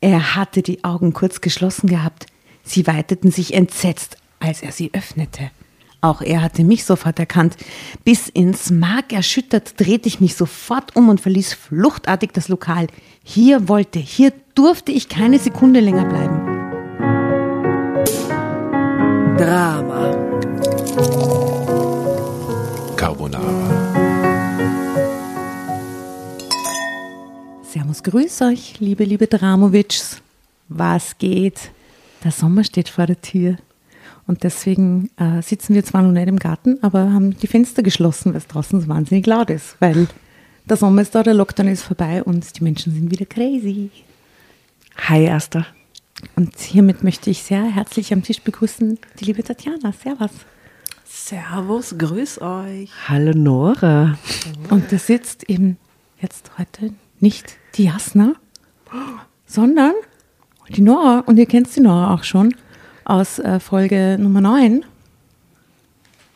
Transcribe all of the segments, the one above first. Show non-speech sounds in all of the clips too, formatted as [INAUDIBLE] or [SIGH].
Er hatte die Augen kurz geschlossen gehabt. Sie weiteten sich entsetzt, als er sie öffnete. Auch er hatte mich sofort erkannt. Bis ins Mark erschüttert drehte ich mich sofort um und verließ fluchtartig das Lokal. Hier wollte, hier durfte ich keine Sekunde länger bleiben. Drama. Carbonara. Servus, grüß euch, liebe, liebe Dramovics. Was geht? Der Sommer steht vor der Tür. Und deswegen äh, sitzen wir zwar noch nicht im Garten, aber haben die Fenster geschlossen, weil es draußen so wahnsinnig laut ist. Weil der Sommer ist da, der Lockdown ist vorbei und die Menschen sind wieder crazy. Hi, Asta. Und hiermit möchte ich sehr herzlich am Tisch begrüßen die liebe Tatjana. Servus. Servus, grüß euch. Hallo, Nora. Und da sitzt eben jetzt heute nicht die Jasna, sondern die Nora. Und ihr kennt die Nora auch schon aus äh, Folge Nummer 9.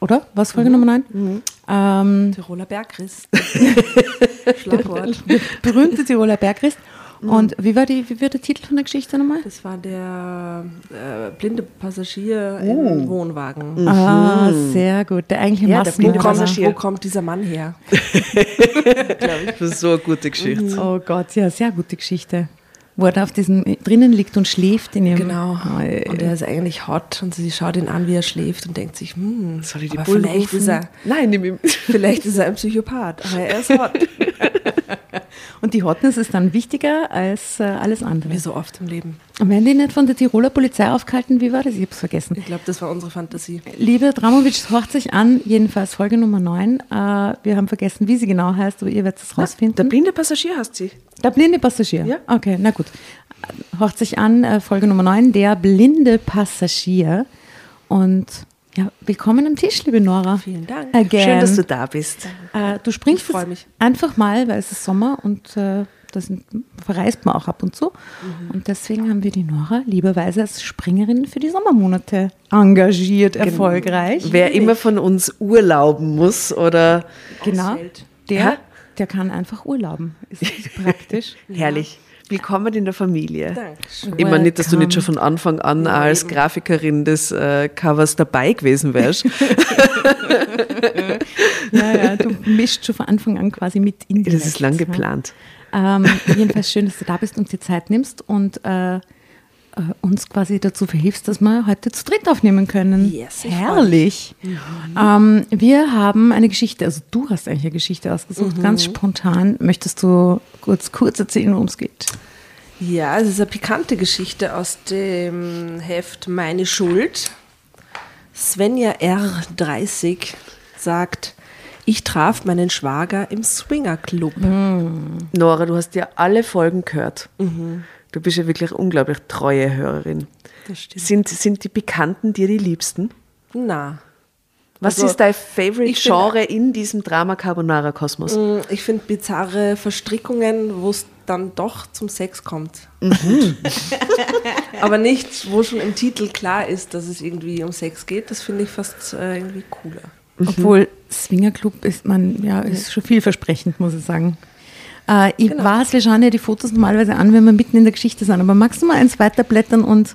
Oder? Was Folge Nummer 9? Ähm, Tiroler Bergchrist. [LAUGHS] Schlagwort. berühmte Tiroler Bergrist. Und wie war, die, wie war der Titel von der Geschichte nochmal? Das war der äh, blinde Passagier im Wohnwagen. Ah, sehr gut. Der eigentliche Ja, der blinde Wo kommt, Maskenbildner. wo kommt dieser Mann her? [LAUGHS] Das ist so eine gute Geschichte. Oh Gott, ja, sehr gute Geschichte. Wo er da auf diesem drinnen liegt und schläft in ihrem. Genau. Oh, Und er ist eigentlich hot und sie schaut ihn an, wie er schläft und denkt sich, hm, Soll ich die aber vielleicht rufen? ist, er, Nein, nimm ihn. vielleicht ist er ein Psychopath, aber er ist hot. [LAUGHS] Und die Hotness ist dann wichtiger als äh, alles andere. Wie so oft im Leben. Und werden die nicht von der Tiroler Polizei aufgehalten? Wie war das? Ich hab's vergessen. Ich glaube, das war unsere Fantasie. Liebe Dramovic, horcht sich an, jedenfalls Folge Nummer 9. Äh, wir haben vergessen, wie sie genau heißt, aber ihr werdet es Der rausfinden. blinde Passagier hast sie. Der blinde Passagier. Ja. Okay, na gut. Horcht sich an, äh, Folge Nummer 9, der blinde Passagier. Und ja, willkommen am Tisch, liebe Nora. Vielen Dank. Again. Schön, dass du da bist. Äh, du springst Ich mich. einfach mal, weil es ist Sommer und äh, das verreist man auch ab und zu. Mhm. Und deswegen haben wir die Nora lieberweise als Springerin für die Sommermonate engagiert, erfolgreich. Wer immer von uns urlauben muss oder genau, der, Ja. der kann einfach urlauben. Ist praktisch. [LAUGHS] herrlich. Willkommen in der Familie. Dankeschön. Ich meine nicht, dass du nicht schon von Anfang an als Grafikerin des äh, Covers dabei gewesen wärst. [LAUGHS] Ja, ja, du mischst schon von Anfang an quasi mit in die Das ist lang geplant. Ähm, jedenfalls schön, dass du da bist und dir Zeit nimmst und äh, uns quasi dazu verhilfst, dass wir heute zu dritt aufnehmen können. Yes, Herrlich. Ähm, wir haben eine Geschichte, also du hast eigentlich eine Geschichte ausgesucht, ganz spontan. Möchtest du kurz, kurz erzählen, worum es geht? Ja, es ist eine pikante Geschichte aus dem Heft Meine Schuld. Svenja R30 sagt, ich traf meinen Schwager im Swingerclub. Nora, du hast ja alle Folgen gehört. Du bist ja wirklich unglaublich treue Hörerin. Das stimmt. Sind, sind die Bekannten dir die Liebsten? Na, Was Also, ist dein Favorite ich find- Genre in diesem Drama Carbonara Kosmos? mm, ich finde bizarre Verstrickungen, wo es dann doch zum Sex kommt. [LAUGHS] Aber nicht, wo schon im Titel klar ist, dass es irgendwie um Sex geht. Das finde ich fast äh, irgendwie cooler. Obwohl Swingerclub ist man, ja, ist schon vielversprechend, muss ich sagen. Äh, ich Genau. weiß, wir schauen ja die Fotos normalerweise an, wenn wir mitten in der Geschichte sind, aber magst du mal eins weiterblättern und,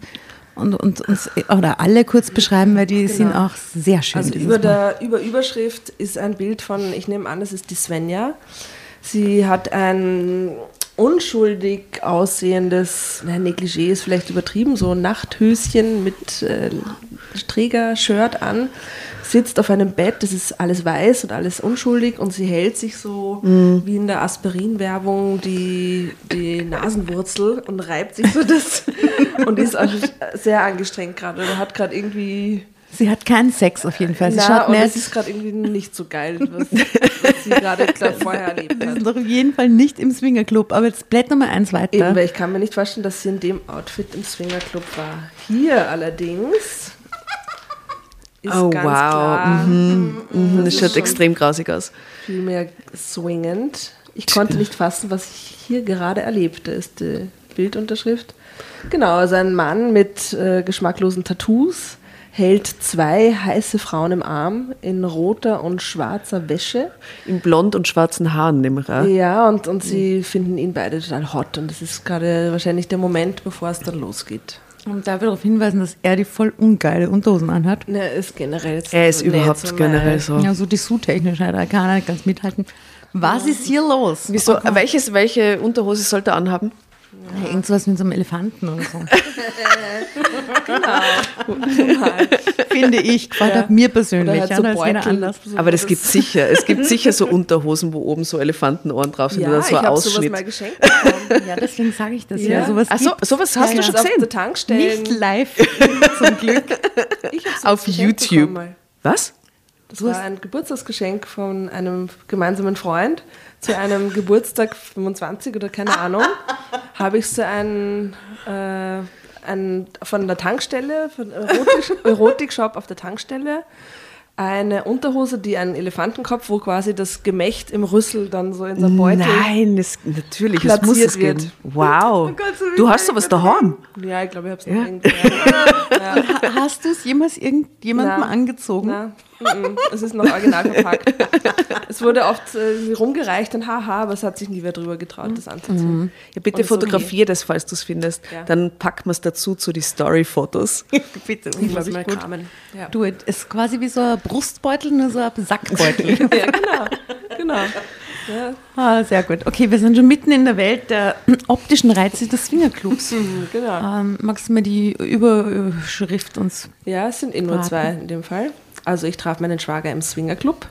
und, und uns oder alle kurz beschreiben, weil die sind auch sehr schön. Also über der über Überschrift ist ein Bild von, ich nehme an, es ist die Svenja. Sie hat ein unschuldig aussehendes, na, Negligé ist vielleicht übertrieben, so ein Nachthöschen mit äh, Träger-Shirt an, sitzt auf einem Bett, das ist alles weiß und alles unschuldig und sie hält sich so wie in der Aspirin-Werbung die, die Nasenwurzel und reibt sich so das [LAUGHS] und ist auch sehr angestrengt gerade oder hat gerade irgendwie Sie hat keinen Sex auf jeden Fall. Sie na, schaut mehr, es ist gerade irgendwie nicht so geil, was, was sie gerade [LAUGHS] vorher erlebt Sie hat. sind doch auf jeden Fall nicht im Swingerclub, aber jetzt blätter mal eins weiter. Eben, weil ich kann mir nicht vorstellen, dass sie in dem Outfit im Swingerclub war. Hier allerdings ist Oh, ganz wow. klar Mhm. Mhm, das ist schaut schon- extrem grausig aus. viel mehr swingend. Ich konnte nicht fassen, was ich hier gerade erlebte, ist die Bildunterschrift. Genau, also ein Mann mit äh, geschmacklosen Tattoos, hält zwei heiße Frauen im Arm in roter und schwarzer Wäsche. In blond und schwarzen Haaren, nehme ich an. Ja, und, und sie finden ihn beide total hot. Und das ist gerade wahrscheinlich der Moment, bevor es dann losgeht. Und darf ich darauf hinweisen, dass er die voll ungeile Unterhosen anhat. Ne, ist generell jetzt Er ist nicht überhaupt so generell so. Ja, so dessous-technisch hat er kann er nicht ganz mithalten. Was ist hier los? Wieso, welches, welche Unterhose sollte er anhaben? Ja, Irgendwas mit so einem Elefanten oder so. [LAUGHS] [LAUGHS] Finde ich. Gefällt mir persönlich. Oder halt ja, so Beutel. anders. So Aber das gibt sicher. Es gibt [LAUGHS] sicher so Unterhosen, wo oben so Elefantenohren drauf sind Ja, oder so ich habe sowas Ausschnitt. mal geschenkt bekommen. Ja, deswegen sage ich das Ja. ja. Sowas Ach so, sowas hast du Ja, schon ja. Auf der gesehen? Tankstellen. Nicht live, zum Glück. Auf YouTube. bekommen. Was? Das war ein Geburtstagsgeschenk von einem gemeinsamen Freund zu [LAUGHS] einem Geburtstag 25 oder keine Ahnung. habe ich so ein, äh, ein von der Tankstelle, von Erotik, [LAUGHS] Erotik-Shop auf der Tankstelle, eine Unterhose, die einen Elefantenkopf, wo quasi das Gemächt im Rüssel dann so in einem Beutel. Nein, das, natürlich, das muss es wird. geben. Wow. [LAUGHS] Gott, so du hast sowas daheim. Ja, ich glaube, ich habe es noch irgendwo. Ja. Ha- Hast du es jemals irgendjemandem Na. angezogen? Na, es ist noch original verpackt. [LAUGHS] es wurde oft äh, rumgereicht und haha, aber es hat sich nie wer drüber getraut, das anzuziehen. Ja, bitte fotografier das, falls du es findest. Ja. Dann packen wir es dazu zu die Story-Fotos. [LAUGHS] Bitte, Ich muss mal kramen. Ja. Du, es ist quasi wie so ein Brustbeutel, nur so ein Sackbeutel. [LAUGHS] ja, genau. genau. Ja, ah, sehr gut. Okay, wir sind schon mitten in der Welt der [CLEARS THROAT] optischen Reize des Swingerclubs. genau. Ähm, magst du mir die Überschrift uns Ja, es sind eh nur zwei in dem Fall. Also ich traf meinen Schwager im Swingerclub.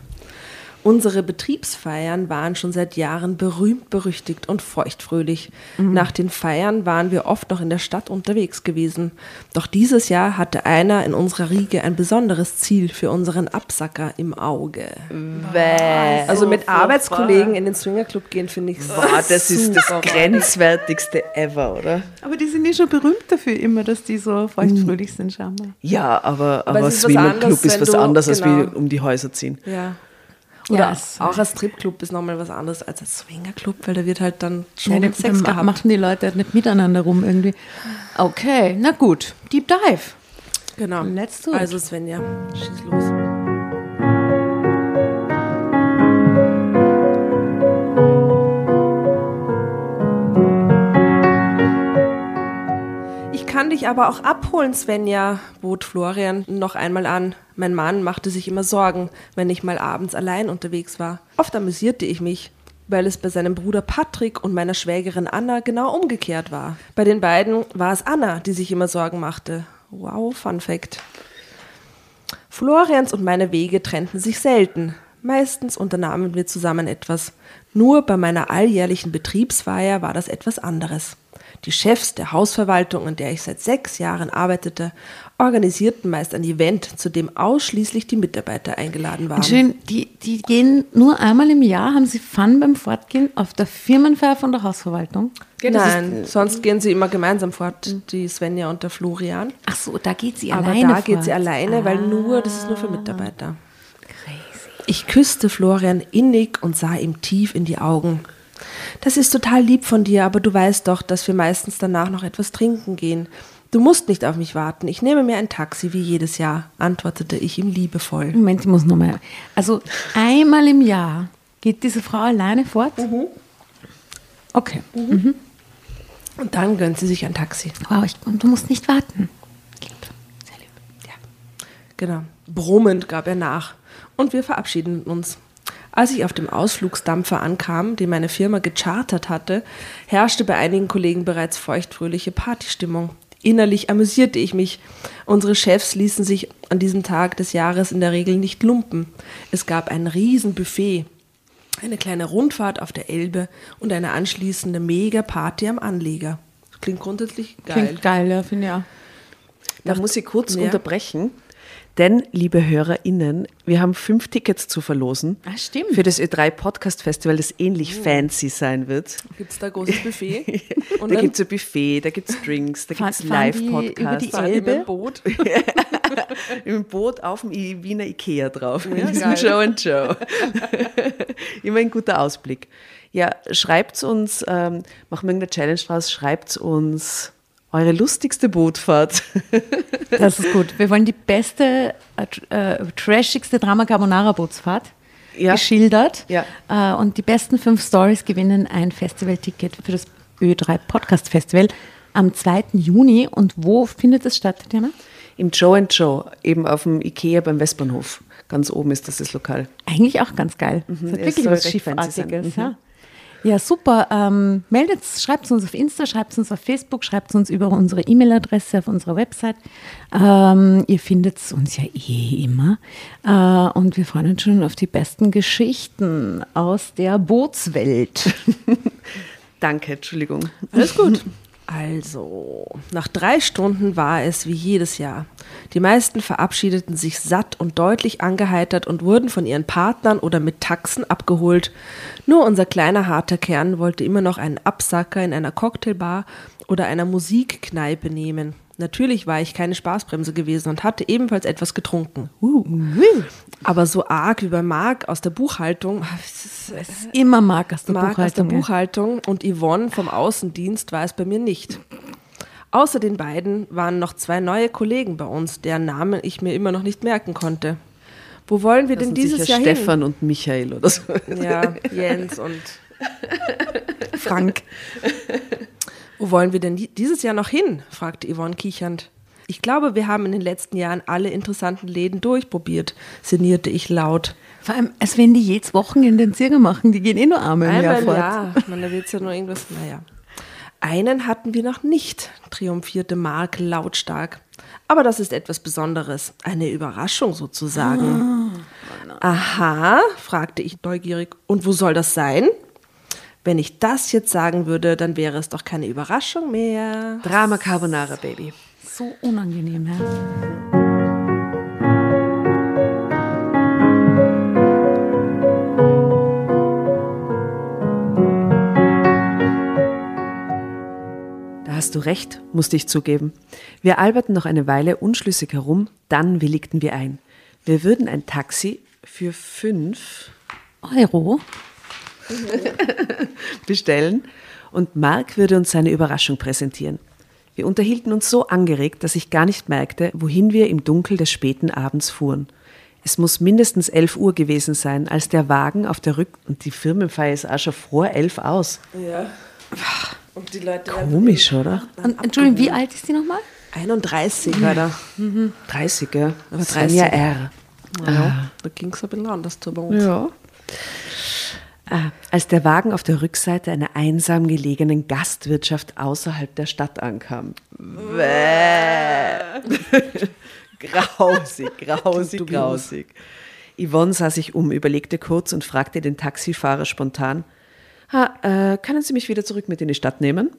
Unsere Betriebsfeiern waren schon seit Jahren berühmt, berüchtigt und feuchtfröhlich. Nach den Feiern waren wir oft noch in der Stadt unterwegs gewesen. Doch dieses Jahr hatte einer in unserer Riege ein besonderes Ziel für unseren Absacker im Auge. Also mit Arbeitskollegen in den Swingerclub gehen, finde ich Boah, das ist das grenzwertigste ever, oder? Aber die sind ja schon berühmt dafür immer, dass die so feuchtfröhlich sind, scheinbar. Ja, aber, aber es ist was Swingerclub ist was anderes, als genau. wie um die Häuser ziehen. Ja. Ja, Oder es- auch ein Stripclub ist nochmal was anderes als ein Swingerclub, weil da wird halt dann schon Ja, dann, Sex dann gehabt. machen die Leute halt nicht miteinander rum irgendwie. Okay, na gut. Deep Dive. Genau. Let's do it. Also Svenja, schieß los. Ich kann dich aber auch abholen, Svenja, bot Florian noch einmal an. Mein Mann machte sich immer Sorgen, wenn ich mal abends allein unterwegs war. Oft amüsierte ich mich, weil es bei seinem Bruder Patrick und meiner Schwägerin Anna genau umgekehrt war. Bei den beiden war es Anna, die sich immer Sorgen machte. Wow, Fun Fact. Florians und meine Wege trennten sich selten. Meistens unternahmen wir zusammen etwas. Nur bei meiner alljährlichen Betriebsfeier war das etwas anderes. Die Chefs der Hausverwaltung, in der ich seit sechs Jahren arbeitete, organisierten meist ein Event, zu dem ausschließlich die Mitarbeiter eingeladen waren. Schön, die, die gehen nur einmal im Jahr, haben sie Fun beim Fortgehen auf der Firmenfeier von der Hausverwaltung. Nein, sonst gehen sie immer gemeinsam fort, die Svenja und der Florian. Ach so, da geht sie Aber alleine da geht sie fort. alleine, weil nur, das ist nur für Mitarbeiter. Ich küsste Florian innig und sah ihm tief in die Augen. Das ist total lieb von dir, aber du weißt doch, dass wir meistens danach noch etwas trinken gehen. Du musst nicht auf mich warten. Ich nehme mir ein Taxi wie jedes Jahr, antwortete ich ihm liebevoll. Moment, ich muss nochmal. Also einmal im Jahr geht diese Frau alleine fort? Mhm. Okay. Und dann gönnt sie sich ein Taxi. Wow, ich, und du musst nicht warten. Lieb. Sehr lieb. Ja, genau. Brummend gab er nach und wir verabschiedeten uns. Als ich auf dem Ausflugsdampfer ankam, den meine Firma gechartert hatte, herrschte bei einigen Kollegen bereits feuchtfröhliche Partystimmung. Innerlich amüsierte ich mich. Unsere Chefs ließen sich an diesem Tag des Jahres in der Regel nicht lumpen. Es gab ein Riesenbuffet, eine kleine Rundfahrt auf der Elbe und eine anschließende Mega-Party am Anleger. Klingt grundsätzlich geil. Klingt geil, ja, finde ich auch. Da muss ich kurz Ja. unterbrechen. Denn, liebe HörerInnen, wir haben fünf Tickets zu verlosen. Ah, stimmt. Für das Ö3 Podcast Festival, das ähnlich fancy sein wird. Gibt es da ein großes Buffet? [LAUGHS] Und da gibt es ein Buffet, da gibt es Drinks, da gibt es die über Live-Podcasts. die Elbe? dem Boot. [LAUGHS] Im Boot auf dem Wiener Ikea drauf. Ja, in diesem. Show and Show. [LAUGHS] Immer ein guter Ausblick. Ja, schreibt uns, ähm, machen wir irgendeine Challenge draus, schreibt uns Eure lustigste Bootfahrt. [LAUGHS] Das ist gut. Wir wollen die beste, äh, äh, trashigste Drama Carbonara Bootsfahrt Ja. geschildert. Ja. Äh, und die besten fünf Stories gewinnen ein Festivalticket für das Ö3 Podcast Festival am 2. Juni. Und wo findet es statt, Tatjana? Im Joe and Joe, eben auf dem Ikea beim Westbahnhof. Ganz oben ist das das Lokal. Eigentlich auch ganz geil. Das ja, hat wirklich was. Schiffartiges. Mhm. Ja. Ja, super. Ähm, meldet, schreibt uns auf Insta, schreibt uns auf Facebook, schreibt uns über unsere E-Mail-Adresse auf unserer Website. Ähm, ihr findet uns ja eh immer. Äh, und wir freuen uns schon auf die besten Geschichten aus der Bootswelt. [LAUGHS] Danke, Entschuldigung. Alles gut. Also, nach drei Stunden war es wie jedes Jahr. Die meisten verabschiedeten sich satt und deutlich angeheitert und wurden von ihren Partnern oder mit Taxen abgeholt. Nur unser kleiner harter Kern wollte immer noch einen Absacker in einer Cocktailbar oder einer Musikkneipe nehmen. Natürlich war ich keine Spaßbremse gewesen und hatte ebenfalls etwas getrunken. Uh. Aber so arg wie bei Marc aus der Buchhaltung, es ist- es ist Immer Marc aus der Marc aus der Buchhaltung. Buchhaltung und Yvonne vom Außendienst war es bei mir nicht. Außer den beiden waren noch zwei neue Kollegen bei uns, deren Namen ich mir immer noch nicht merken konnte. Wo wollen wir Das denn dieses Jahr Stefan und Michael oder so. hin? Ja, Jens und [LAUGHS] Frank. Wo wollen wir denn die- dieses Jahr noch hin? fragte Yvonne kichernd. Ich glaube, wir haben in den letzten Jahren alle interessanten Läden durchprobiert, sinnierte ich laut. Vor allem, als wenn die jedes Wochenende den Zirger machen, die gehen eh nur einmal im Jahr fort. Ich meine, da wird ja nur irgendwas, naja. Einen hatten wir noch nicht, triumphierte Mark lautstark. Aber das ist etwas Besonderes. Eine Überraschung sozusagen. Aha, fragte ich neugierig. Und wo soll das sein? Wenn ich das jetzt sagen würde, dann wäre es doch keine Überraschung mehr. Drama Carbonara, Baby. So unangenehm, ja. Da hast du recht, musste ich zugeben. Wir alberten noch eine Weile unschlüssig herum, dann willigten wir ein. Wir würden ein Taxi für fünf Euro? [LAUGHS] bestellen und Mark würde uns seine Überraschung präsentieren. Wir unterhielten uns so angeregt, dass ich gar nicht merkte, wohin wir im Dunkel des späten Abends fuhren. Es muss mindestens 11 Uhr gewesen sein, als der Wagen auf der Rück... Und die Firmenfeier ist auch schon vor 11 aus. Ja. Und die Leute Komisch, oder? Und, Entschuldigung, wie alt ist die nochmal? 31 war da. 30, ja. Aber Svenja 30. R. Ja, da ging es ein bisschen anders zu bei uns. Ja. Ah, als der Wagen auf der Rückseite einer einsam gelegenen Gastwirtschaft außerhalb der Stadt ankam. [LAUGHS] Grausig, grausig, grausig. Yvonne sah sich um, überlegte kurz und fragte den Taxifahrer spontan, ha, äh, können Sie mich wieder zurück mit in die Stadt nehmen?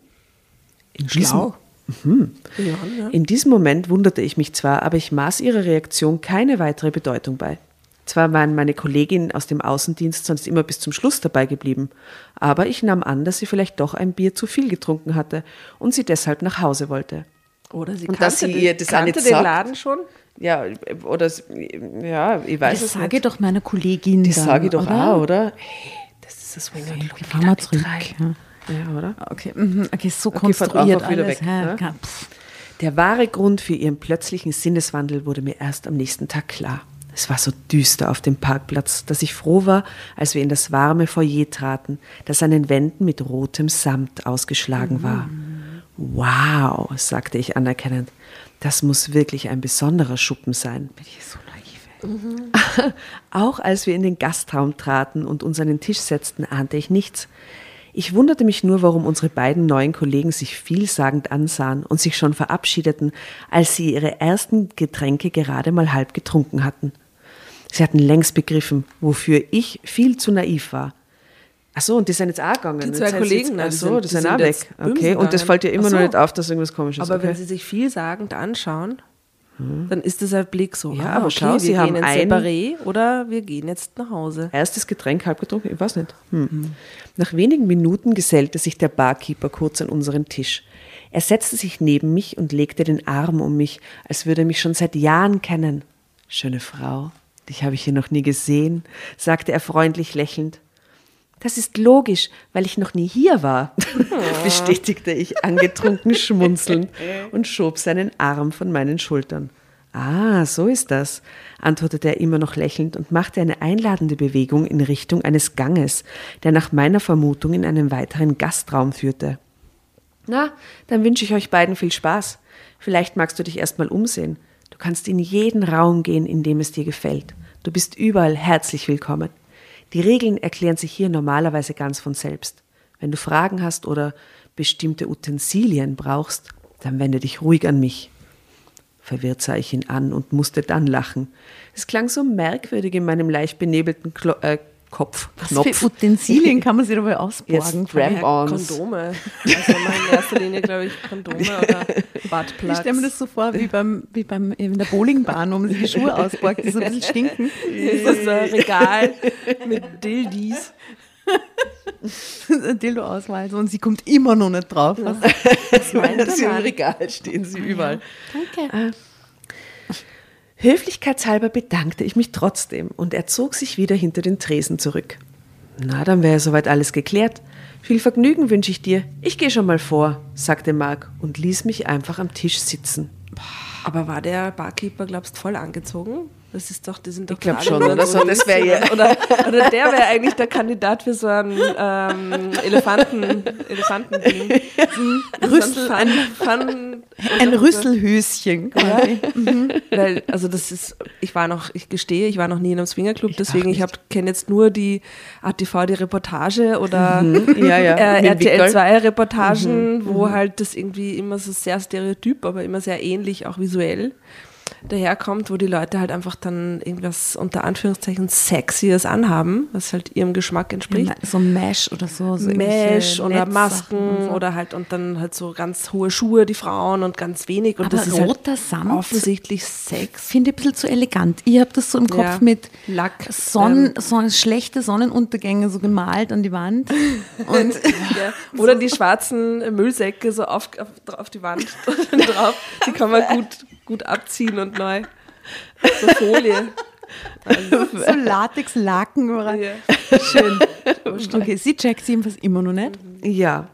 In Schlau. Mhm. Ja, ja. In diesem Moment wunderte ich mich zwar, aber ich maß ihrer Reaktion keine weitere Bedeutung bei. Zwar waren meine Kolleginnen aus dem Außendienst sonst immer bis zum Schluss dabei geblieben, aber ich nahm an, dass sie vielleicht doch ein Bier zu viel getrunken hatte und sie deshalb nach Hause wollte. Oder sie Und kannte, sie den, ihr das kannte den sagt. Laden schon. Ja, oder ja, ich weiß Das es sage nicht. doch meiner Kollegin. Das dann, sage ich doch oder? auch, oder? Hey, das ist das Club fahren wir zurück. Ja. ja, oder? Okay, mhm, okay, so Okay, konstruiert einfach wieder alles. weg, ne? Ja. Der wahre Grund für ihren plötzlichen Sinneswandel wurde mir erst am nächsten Tag klar. Es war so düster auf dem Parkplatz, dass ich froh war, als wir in das warme Foyer traten, das an den Wänden mit rotem Samt ausgeschlagen war. Wow, sagte ich anerkennend. Das muss wirklich ein besonderer Schuppen sein. Bin ich so naiv. ey. [LAUGHS] Auch als wir in den Gastraum traten und uns an den Tisch setzten, ahnte ich nichts. Ich wunderte mich nur, warum unsere beiden neuen Kollegen sich vielsagend ansahen und sich schon verabschiedeten, als sie ihre ersten Getränke gerade mal halb getrunken hatten. Sie hatten längst begriffen, wofür ich viel zu naiv war. Ach so, und die sind jetzt auch gegangen. Die zwei Kollegen, Jetzt, ach die so, sind- die die sind auch weg. Okay, und das fällt dir immer Ach noch so. nicht auf, dass irgendwas komisch ist. Aber okay. wenn sie sich vielsagend anschauen, dann ist das ein Blick so. Ja, ah, aber okay, schau, wir sie gehen haben ins einen- Separé oder wir gehen jetzt nach Hause. Erstes Getränk halb getrunken, ich weiß nicht. Hm. Nach wenigen Minuten gesellte sich der Barkeeper kurz an unseren Tisch. Er setzte sich neben mich und legte den Arm um mich, als würde er mich schon seit Jahren kennen. Schöne Frau, dich habe ich hier noch nie gesehen, sagte er freundlich lächelnd. Das ist logisch, weil ich noch nie hier war, [LAUGHS] bestätigte ich angetrunken schmunzelnd und schob seinen Arm von meinen Schultern. Ah, so ist das, antwortete er immer noch lächelnd und machte eine einladende Bewegung in Richtung eines Ganges, der nach meiner Vermutung in einen weiteren Gastraum führte. Na, dann wünsche ich euch beiden viel Spaß. Vielleicht magst du dich erstmal umsehen. Du kannst in jeden Raum gehen, in dem es dir gefällt. Du bist überall herzlich willkommen. Die Regeln erklären sich hier normalerweise ganz von selbst. Wenn du Fragen hast oder bestimmte Utensilien brauchst, dann wende dich ruhig an mich. Verwirrt sah ich ihn an und musste dann lachen. Es klang so merkwürdig in meinem leicht benebelten Klo äh, Kopf. Was Knopf. für Utensilien kann man sich dabei ausborgen? Jetzt Strap-ons. Kondome. Also mal in erster Linie, glaube ich, Kondome [LAUGHS] oder Ich Buttplugs. stelle mir das so vor, wie beim, wie beim in der Bowlingbahn, wo man sich die Schuhe ausborgt, die so ein bisschen [LAUGHS] stinken. Das ist ein Regal mit Dildis. [LAUGHS] Dildo-Auswahl. Und sie kommt immer noch nicht drauf. Was, was meint Das im? Regal stehen sie überall. Danke. Höflichkeitshalber bedankte ich mich trotzdem und er zog sich wieder hinter den Tresen zurück. Na, dann wäre soweit alles geklärt. Viel Vergnügen wünsche ich dir. Ich gehe schon mal vor, sagte Mark und ließ mich einfach am Tisch sitzen. Aber war der Barkeeper, glaubst du, voll angezogen? Das ist doch, die sind doch Ich glaub alle schon, oder so, das wär ja- [LAUGHS] Oder, oder der wäre eigentlich der Kandidat für so ein ähm, Elefanten, Elefantending. [LAUGHS] Rüssel, ein Fun, Ein Rüsselhöschen quasi. [LAUGHS] Weil, also das ist, ich war noch, ich gestehe, ich war noch nie in einem Swingerclub, deswegen ich kenne jetzt nur die ATV, die Reportage oder [LAUGHS] Ja, ja. äh, RTL Wickel. 2 Reportagen, wo halt das irgendwie immer so sehr stereotyp, aber immer sehr ähnlich, auch visuell daherkommt, wo die Leute halt einfach dann irgendwas unter Anführungszeichen Sexyes anhaben, was halt ihrem Geschmack entspricht. So Mesh oder so. so Mesh oder Netzsachen Masken so. oder halt und dann halt so ganz hohe Schuhe, die Frauen und ganz wenig. Und Aber das ist roter halt Samt offensichtlich Sex. Finde ich ein bisschen zu elegant. Ich habe das so im Kopf Ja. mit Lack, Sonnen, ähm, so schlechte Sonnenuntergänge so gemalt an die Wand. [LAUGHS] Und Ja. Oder die schwarzen Müllsäcke so auf, auf, auf die Wand [LAUGHS] drauf. Die kann man gut, gut abziehen und neu. So Folie. [LAUGHS] so Latex-Laken überall. Ja. Schön. [LAUGHS] Okay, sie checkt sie jedenfalls immer noch nicht. Ja.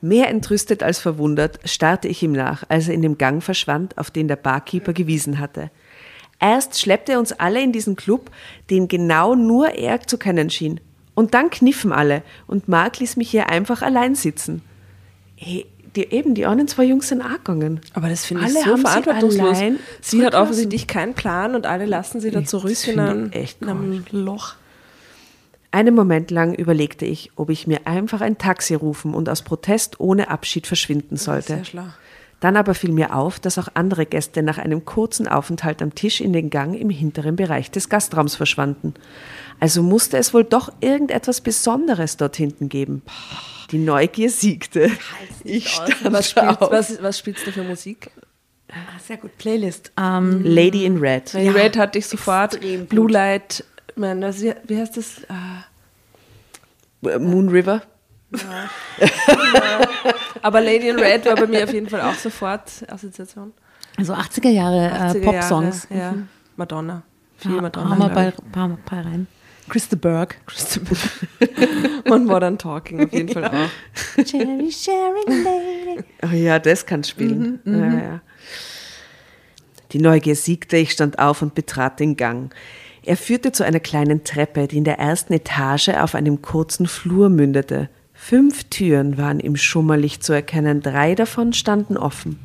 Mehr entrüstet als verwundert starrte ich ihm nach, als er in dem Gang verschwand, auf den der Barkeeper gewiesen hatte. Erst schleppte er uns alle in diesen Club, den genau nur er zu kennen schien. Und dann kniffen alle und Mark ließ mich hier einfach allein sitzen. Hey, die, eben, die anderen zwei Jungs sind auch gegangen. Aber das finde ich Alle so haben sie verantwortungslos. allein Sie hat offensichtlich keinen Plan und alle lassen sie da zurück in einem, echt in einem Loch. Einen Moment lang überlegte ich, ob ich mir einfach ein Taxi rufen und aus Protest ohne Abschied verschwinden sollte. Dann aber fiel mir auf, dass auch andere Gäste nach einem kurzen Aufenthalt am Tisch in den Gang im hinteren Bereich des Gastraums verschwanden. Also musste es wohl doch irgendetwas Besonderes dort hinten geben. Die Neugier siegte. Ich stand Was spielst, auf. was, was spielst du für Musik? Ah, Sehr gut, Playlist. Ähm, Lady in Red. Bei Red hatte ich sofort. Blue Light, mein, was- wie heißt das? Ah, Moon River. Aber Lady in Red war bei mir auf jeden Fall auch sofort Assoziation. also 80er Jahre 80er äh, Pop-Songs. Jahre, Ja. Madonna. Viel Ha- Madonna. Haben wir ich. paar, paar rein. Christa Berg. [LAUGHS] Und Modern Talking auf jeden [LAUGHS] Fall auch. Cherry sharing lady. Oh ja, das kann spielen. ja, ja. Die Neugier siegte, ich stand auf und betrat den Gang. Er führte zu einer kleinen Treppe, die in der ersten Etage auf einem kurzen Flur mündete. Fünf Türen waren im Schummerlicht zu erkennen, drei davon standen offen.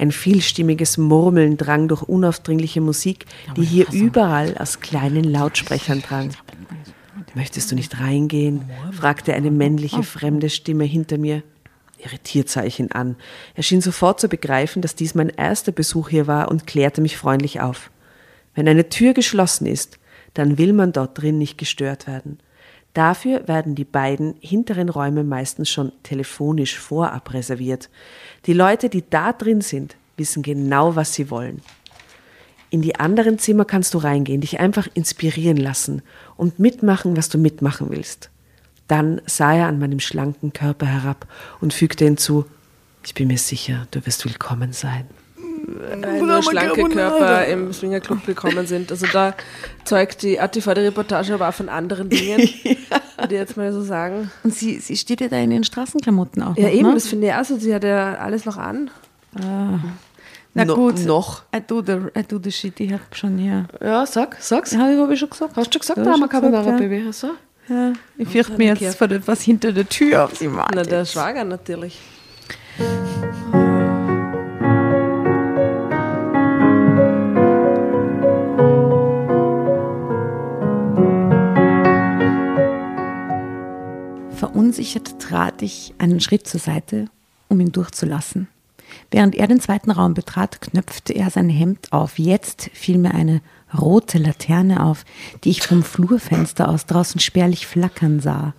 Ein vielstimmiges Murmeln drang durch unaufdringliche Musik, die hier überall aus kleinen Lautsprechern drang. Möchtest du nicht reingehen? fragte eine männliche, fremde Stimme hinter mir. Irritiert sah ich ihn an. Er schien sofort zu begreifen, dass dies mein erster Besuch hier war und klärte mich freundlich auf. Wenn eine Tür geschlossen ist, dann will man dort drin nicht gestört werden. Dafür werden die beiden hinteren Räume meistens schon telefonisch vorab reserviert. Die Leute, die da drin sind, wissen genau, was sie wollen. In die anderen Zimmer kannst du reingehen, dich einfach inspirieren lassen und mitmachen, was du mitmachen willst. Dann sah er an meinem schlanken Körper herab und fügte hinzu, ich bin mir sicher, du wirst willkommen sein. Nur schlanke Körper im Swingerclub gekommen sind. Also da [LAUGHS] zeugt die ATV-Reportage aber auch von anderen Dingen, [LAUGHS] würde ich jetzt mal so sagen. Und sie, sie steht ja da in ihren Straßenklamotten auch. Ja, noch, eben, ne? das finde ich auch so. Sie hat ja alles noch an. Na No- gut. noch. I do the, I do the shit, ich hab schon hier. Ja, sag, sag's. Ja, habe ich schon gesagt. Hast du gesagt, Ja, Drama schon Carbonara, ja. Baby? So? Ja, ich fürchte mir jetzt vor etwas hinter der Tür auf sie Na, wartet. der Schwager natürlich. Verunsichert trat ich einen Schritt zur Seite, um ihn durchzulassen. Während er den zweiten Raum betrat, knöpfte er sein Hemd auf. Jetzt fiel mir eine rote Laterne auf, die ich vom Flurfenster aus draußen spärlich flackern sah.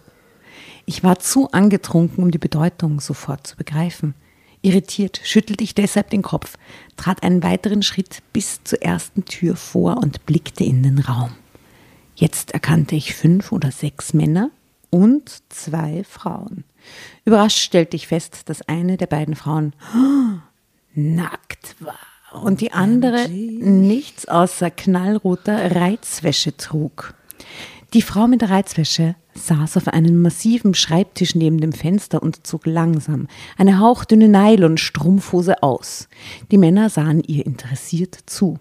Ich war zu angetrunken, um die Bedeutung sofort zu begreifen. Irritiert schüttelte ich deshalb den Kopf, trat einen weiteren Schritt bis zur ersten Tür vor und blickte in den Raum. Jetzt erkannte ich fünf oder sechs Männer und zwei Frauen. Überrascht stellte ich fest, dass eine der beiden Frauen nackt war und die andere nichts außer knallroter Reizwäsche trug. Die Frau mit der Reizwäsche saß auf einem massiven Schreibtisch neben dem Fenster und zog langsam eine hauchdünne Nylon-Strumpfhose aus. Die Männer sahen ihr interessiert zu.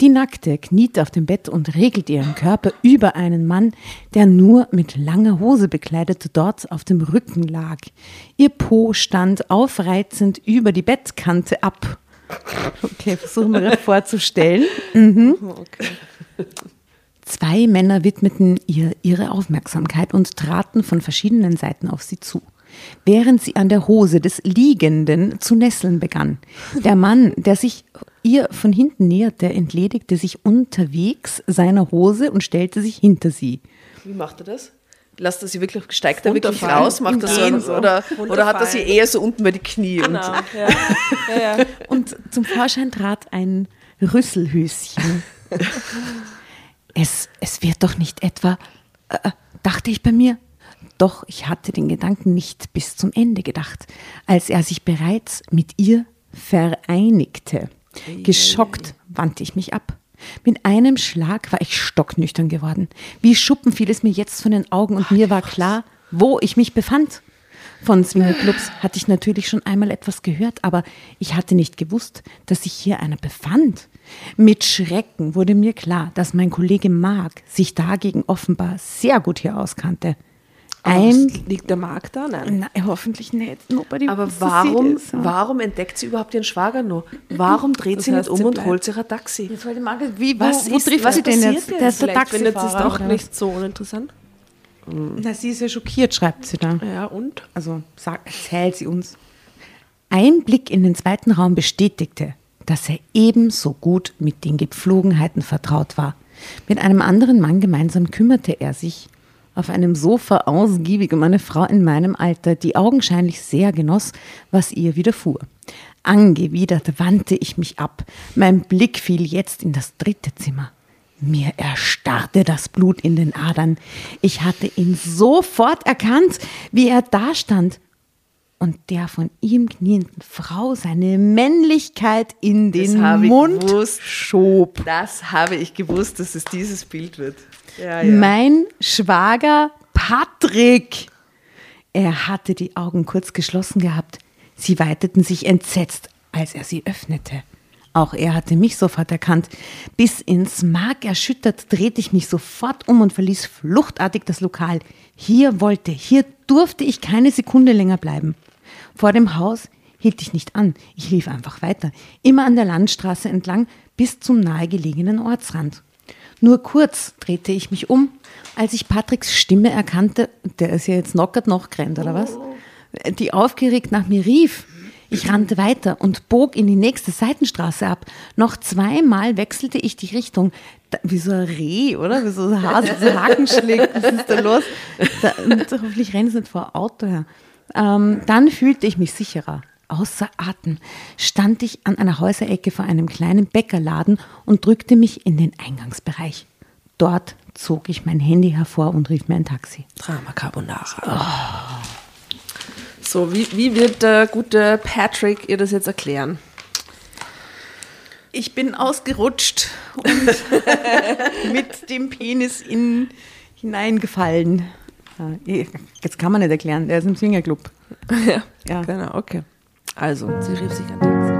Die Nackte kniete auf dem Bett und regelte ihren Körper über einen Mann, der nur mit langer Hose bekleidet dort auf dem Rücken lag. Ihr Po stand aufreizend über die Bettkante ab. Okay, versuchen wir das vorzustellen. Zwei Männer widmeten ihr ihre Aufmerksamkeit und traten von verschiedenen Seiten auf sie zu, während sie an der Hose des Liegenden zu nesseln begann. Der Mann, der sich ihr von hinten näherte, entledigte sich unterwegs seiner Hose und stellte sich hinter sie. Wie macht er das? Lasst er sie wirklich, steigt er wirklich raus? Macht er so, so. oder, oder hat er sie eher so unten bei die Knie? Und, Genau, [LAUGHS] ja. ja, ja. Und zum Vorschein trat ein Rüsselhöschen. [LAUGHS] es, es wird doch nicht etwa, äh, dachte ich bei mir. Doch ich hatte den Gedanken nicht bis zum Ende gedacht, als er sich bereits mit ihr vereinigte. Geschockt wandte ich mich ab. Mit einem Schlag war ich stocknüchtern geworden. Wie Schuppen fiel es mir jetzt von den Augen und mir war klar, wo ich mich befand. Von Swingerclubs hatte ich natürlich schon einmal etwas gehört, aber ich hatte nicht gewusst, dass sich hier einer befand. Mit Schrecken wurde mir klar, dass mein Kollege Mark sich dagegen offenbar sehr gut hier auskannte. Ein, liegt der Markt da? Nein. na, hoffentlich nicht. Nobody aber wants to see warum, warum entdeckt sie überhaupt ihren Schwager noch? Warum dreht Das sie nicht um sie und bleibt- holt sich ein Taxi? Jetzt wollte Margaret, wie, Was wo, wo ist- trifft was sie den passiert jetzt? Der ist der findet Taxifahrer. doch nicht so uninteressant. Na, sie ist ja schockiert, schreibt sie da. Ja, und? Also sag, erzählt sie uns. Ein Blick in den zweiten Raum bestätigte, dass er ebenso gut mit den Gepflogenheiten vertraut war. Mit einem anderen Mann gemeinsam kümmerte er sich auf einem Sofa ausgiebig um eine Frau in meinem Alter, die augenscheinlich sehr genoss, was ihr widerfuhr. Angewidert wandte ich mich ab. Mein Blick fiel jetzt in das dritte Zimmer. Mir erstarrte das Blut in den Adern. Ich hatte ihn sofort erkannt, wie er dastand und der von ihm knienden Frau seine Männlichkeit in Das den Mund gewusst. schob. Das habe ich gewusst, dass es dieses Bild wird. Ja. Mein Schwager Patrick. Er hatte die Augen kurz geschlossen gehabt. Sie weiteten sich entsetzt, als er sie öffnete. Auch er hatte mich sofort erkannt. Bis ins Mark erschüttert drehte ich mich sofort um und verließ fluchtartig das Lokal. Hier wollte, hier durfte ich keine Sekunde länger bleiben. Vor dem Haus hielt ich nicht an. Ich lief einfach weiter, immer an der Landstraße entlang bis zum nahegelegenen Ortsrand. Nur kurz drehte ich mich um, als ich Patricks Stimme erkannte, der ist ja jetzt knockert noch gerannt, oder was? Die aufgeregt nach mir rief. Ich rannte weiter und bog in die nächste Seitenstraße ab. Noch zweimal wechselte ich die Richtung. Da, wie so ein Reh, oder? Wie so ein Hase, [LAUGHS] so Haken schlägt. Was ist da los? Da, und hoffentlich rennt es nicht vor Auto her. Ähm, dann fühlte ich mich sicherer. Außer Atem stand ich an einer Häuserecke vor einem kleinen Bäckerladen und drückte mich in den Eingangsbereich. Dort zog ich mein Handy hervor und rief mir ein Taxi. Drama Carbonara. So, wie, wie wird der gute Patrick ihr das jetzt erklären? Ich bin ausgerutscht und [LAUGHS] mit dem Penis in, hineingefallen. Ja, Jetzt kann man nicht erklären, der ist im Swingerclub. Ja, Ja. genau, okay. Also, sie rief sich ein Taxi.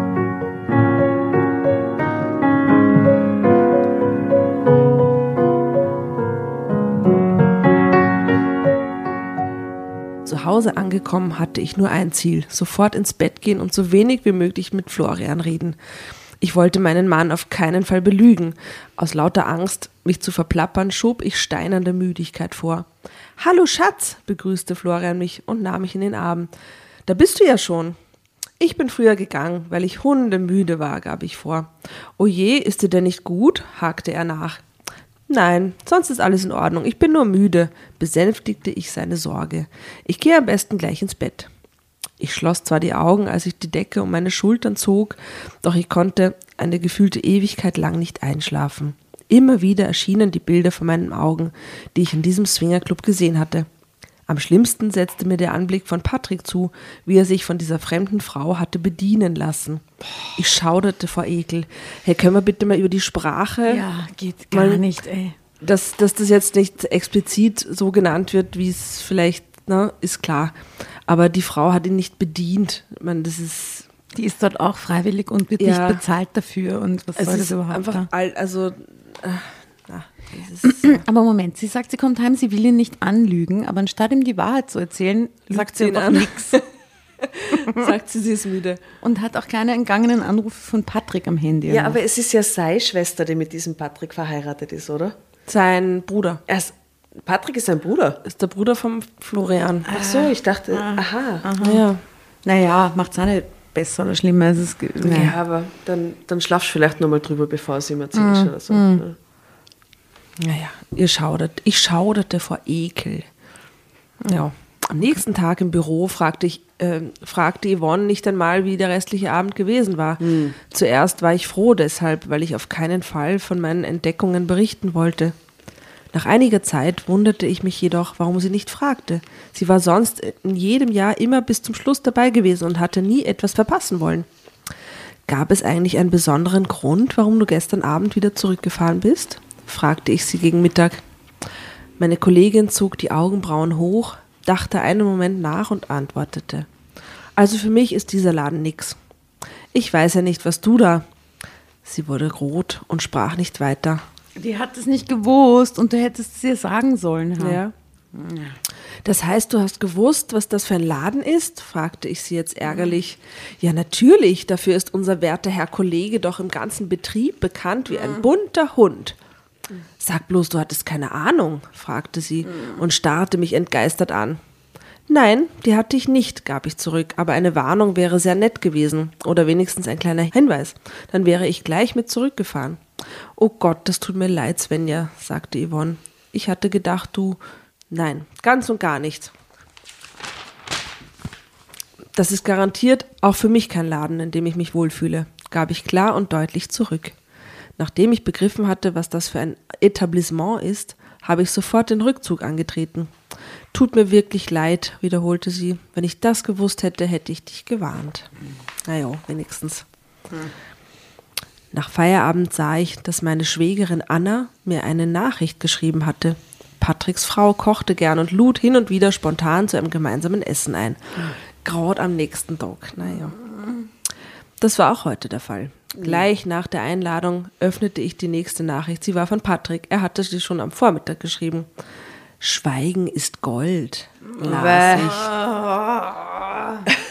Zu Hause angekommen hatte ich nur ein Ziel, sofort ins Bett gehen und so wenig wie möglich mit Florian reden. Ich wollte meinen Mann auf keinen Fall belügen. Aus lauter Angst, mich zu verplappern, schob ich steinernde Müdigkeit vor. Hallo Schatz, begrüßte Florian mich und nahm mich in den Arm. Da bist du ja schon. Ich bin früher gegangen, weil ich hundemüde war, gab ich vor. O je, ist dir denn nicht gut? hakte er nach. Nein, sonst ist alles in Ordnung. Ich bin nur müde, besänftigte ich seine Sorge. Ich gehe am besten gleich ins Bett. Ich schloss zwar die Augen, als ich die Decke um meine Schultern zog, doch ich konnte eine gefühlte Ewigkeit lang nicht einschlafen. Immer wieder erschienen die Bilder vor meinen Augen, die ich in diesem Swingerclub gesehen hatte. Am schlimmsten setzte mir der Anblick von Patrick zu, wie er sich von dieser fremden Frau hatte bedienen lassen. Ich schauderte vor Ekel. Hey, können wir bitte mal über die Sprache Ja, geht gar Mal- nicht, ey. dass, dass das jetzt nicht explizit so genannt wird, wie es vielleicht, ne, ist klar. Aber die Frau hat ihn nicht bedient. Ich meine, das ist, Die ist dort auch freiwillig und wird Ja. nicht bezahlt dafür. Und was soll das ist überhaupt? einfach da? alt, also, äh, ist, [CLEARS THROAT] Aber Moment, sie sagt, sie kommt heim, sie will ihn nicht anlügen, aber anstatt ihm die Wahrheit zu erzählen, sagt sie einfach nichts. [LAUGHS] sagt sie, sie ist müde. Und hat auch keine entgangenen Anrufe von Patrick am Handy. Ja, oder aber es ist ja seine Schwester, die mit diesem Patrick verheiratet ist, oder? Sein Bruder Er ist, Patrick ist sein Bruder. ist der Bruder vom Florian. Ach so, ich dachte, aha. Ja. Naja, macht es auch nicht besser oder schlimmer. Es ist, Ja, aber dann, dann schlafst du vielleicht nochmal drüber, bevor sie ihm erzählst oder so. ne? Naja, ihr schaudert. Ich schauderte vor Ekel. Ja. Am nächsten Tag im Büro fragte ich, äh, fragte Yvonne nicht einmal, wie der restliche Abend gewesen war. Zuerst war ich froh deshalb, weil ich auf keinen Fall von meinen Entdeckungen berichten wollte. Nach einiger Zeit wunderte ich mich jedoch, warum sie nicht fragte. Sie war sonst in jedem Jahr immer bis zum Schluss dabei gewesen und hatte nie etwas verpassen wollen. Gab es eigentlich einen besonderen Grund, warum du gestern Abend wieder zurückgefahren bist? Fragte ich sie gegen Mittag. Meine Kollegin zog die Augenbrauen hoch, dachte einen Moment nach und antwortete. Also für mich ist dieser Laden nix. Ich weiß ja nicht, was du da. Sie wurde rot und sprach nicht weiter. Die hat es nicht gewusst und du hättest es ihr sagen sollen. Ha? Ja. Das heißt, du hast gewusst, was das für ein Laden ist? fragte ich sie jetzt ärgerlich. Ja, natürlich. Dafür ist unser werter Herr Kollege doch im ganzen Betrieb bekannt wie ein bunter Hund. Sag bloß, du hattest keine Ahnung, fragte sie und starrte mich entgeistert an. Nein, die hatte ich nicht, gab ich zurück, aber eine Warnung wäre sehr nett gewesen oder wenigstens ein kleiner Hinweis. Dann wäre ich gleich mit zurückgefahren. Oh Gott, das tut mir leid, Svenja, sagte Yvonne. Ich hatte gedacht, du. Nein, ganz und gar nicht. Das ist garantiert auch für mich kein Laden, in dem ich mich wohlfühle, gab ich klar und deutlich zurück. Nachdem ich begriffen hatte, was das für ein Etablissement ist, habe ich sofort den Rückzug angetreten. Tut mir wirklich leid, wiederholte sie. Wenn ich das gewusst hätte, hätte ich dich gewarnt. Naja, wenigstens. Nach Feierabend sah ich, dass meine Schwägerin Anna mir eine Nachricht geschrieben hatte. Patricks Frau kochte gern und lud hin und wieder spontan zu einem gemeinsamen Essen ein. Gerade am nächsten Tag. Naja. Das war auch heute der Fall. Gleich nach der Einladung öffnete ich die nächste Nachricht. Sie war von Patrick. Er hatte sie schon am Vormittag geschrieben. Schweigen ist Gold. Las ich. [LAUGHS]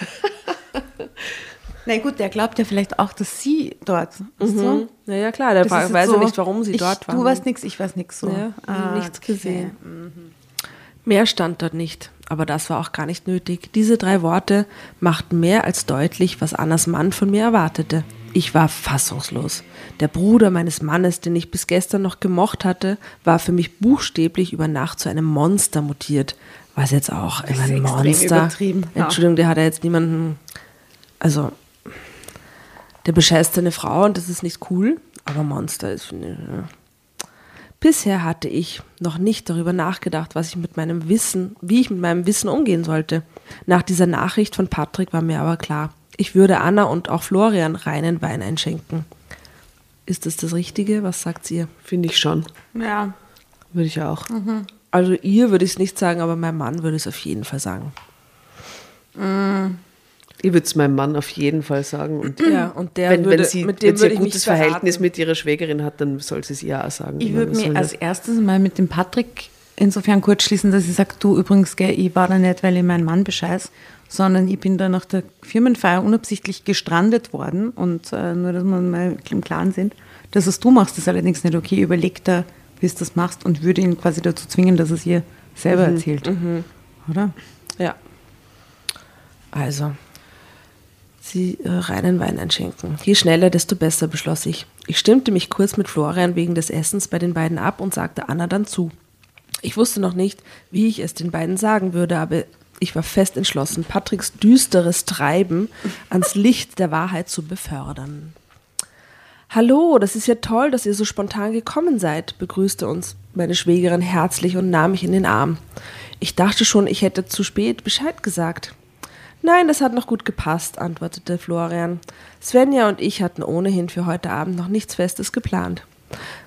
Na gut, der glaubt ja vielleicht auch, dass sie dort ist. So. Ja, ja, klar, der Das weiß ist ja so, nicht, warum sie ich, dort waren. Du weißt nichts, ich weiß nichts. So. Ja, Ah, nichts okay. gesehen. Mehr stand dort nicht, aber das war auch gar nicht nötig. Diese drei Worte machten mehr als deutlich, was Annas Mann von mir erwartete. Ich war fassungslos. Der Bruder meines Mannes, den ich bis gestern noch gemocht hatte, war für mich buchstäblich über Nacht zu einem Monster mutiert. Was jetzt auch immer ein Monster. Entschuldigung, der hat ja jetzt niemanden. Also, der bescheißt seine Frau und das ist nicht cool, aber Monster ist. Ja. Bisher hatte ich noch nicht darüber nachgedacht, was ich mit meinem Wissen, wie ich mit meinem Wissen umgehen sollte. Nach dieser Nachricht von Patrick war mir aber klar, ich würde Anna und auch Florian reinen Wein einschenken. Ist das das Richtige? Was sagt ihr? Finde ich schon. Ja. Würde ich auch. Also ihr würde ich es nicht sagen, aber mein Mann würde es auf jeden Fall sagen. Ich würde es meinem Mann auf jeden Fall sagen. Und Ja, und der wenn, würde, wenn sie, mit dem wenn sie würde ein gutes Verhältnis verraten. mit ihrer Schwägerin hat, dann soll sie es ihr auch sagen. Ich würde mir als erstes mal mit dem Patrick insofern kurz schließen, dass ich sage, du übrigens, gell, ich war da nicht, weil ich meinen Mann bescheiß, sondern ich bin da nach der Firmenfeier unabsichtlich gestrandet worden und äh, nur, dass wir mal im Klaren sind. Dass es du machst, ist allerdings nicht okay. Überleg da, wie du das machst und würde ihn quasi dazu zwingen, dass es ihr selber erzählt. Oder? Ja. Also, sie äh, reinen Wein einschenken. Je schneller, desto besser, beschloss ich. Ich stimmte mich kurz mit Florian wegen des Essens bei den beiden ab und sagte Anna dann zu. Ich wusste noch nicht, wie ich es den beiden sagen würde, aber ich war fest entschlossen, Patricks düsteres Treiben ans Licht der Wahrheit zu befördern. Hallo, das ist ja toll, dass ihr so spontan gekommen seid, begrüßte uns meine Schwägerin herzlich und nahm mich in den Arm. Ich dachte schon, ich hätte zu spät Bescheid gesagt. Nein, das hat noch gut gepasst, antwortete Florian. Svenja und ich hatten ohnehin für heute Abend noch nichts Festes geplant.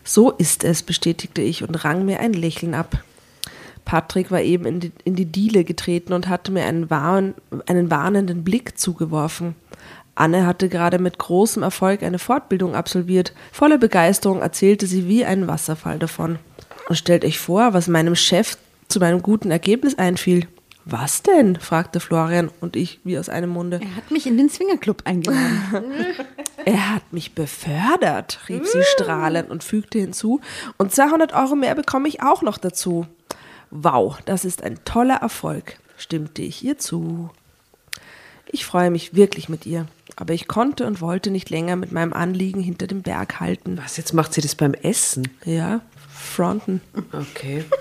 So ist es, bestätigte ich und rang mir ein Lächeln ab. Patrick war eben in die, in die Diele getreten und hatte mir einen, warn, einen warnenden Blick zugeworfen. Anne hatte gerade mit großem Erfolg eine Fortbildung absolviert. Voller Begeisterung erzählte sie wie ein Wasserfall davon. Und stellt euch vor, was meinem Chef zu meinem guten Ergebnis einfiel. Was denn? fragte Florian und ich wie aus einem Munde. Er hat mich in den Swingerclub eingeladen. [LAUGHS] Er hat mich befördert, rief sie strahlend und fügte hinzu. Und 200 Euro mehr bekomme ich auch noch dazu. Wow, das ist ein toller Erfolg, stimmte ich ihr zu. Ich freue mich wirklich mit ihr, aber ich konnte und wollte nicht länger mit meinem Anliegen hinter dem Berg halten. Was, jetzt macht sie das beim Essen? Ja, fronten. Okay. [LAUGHS]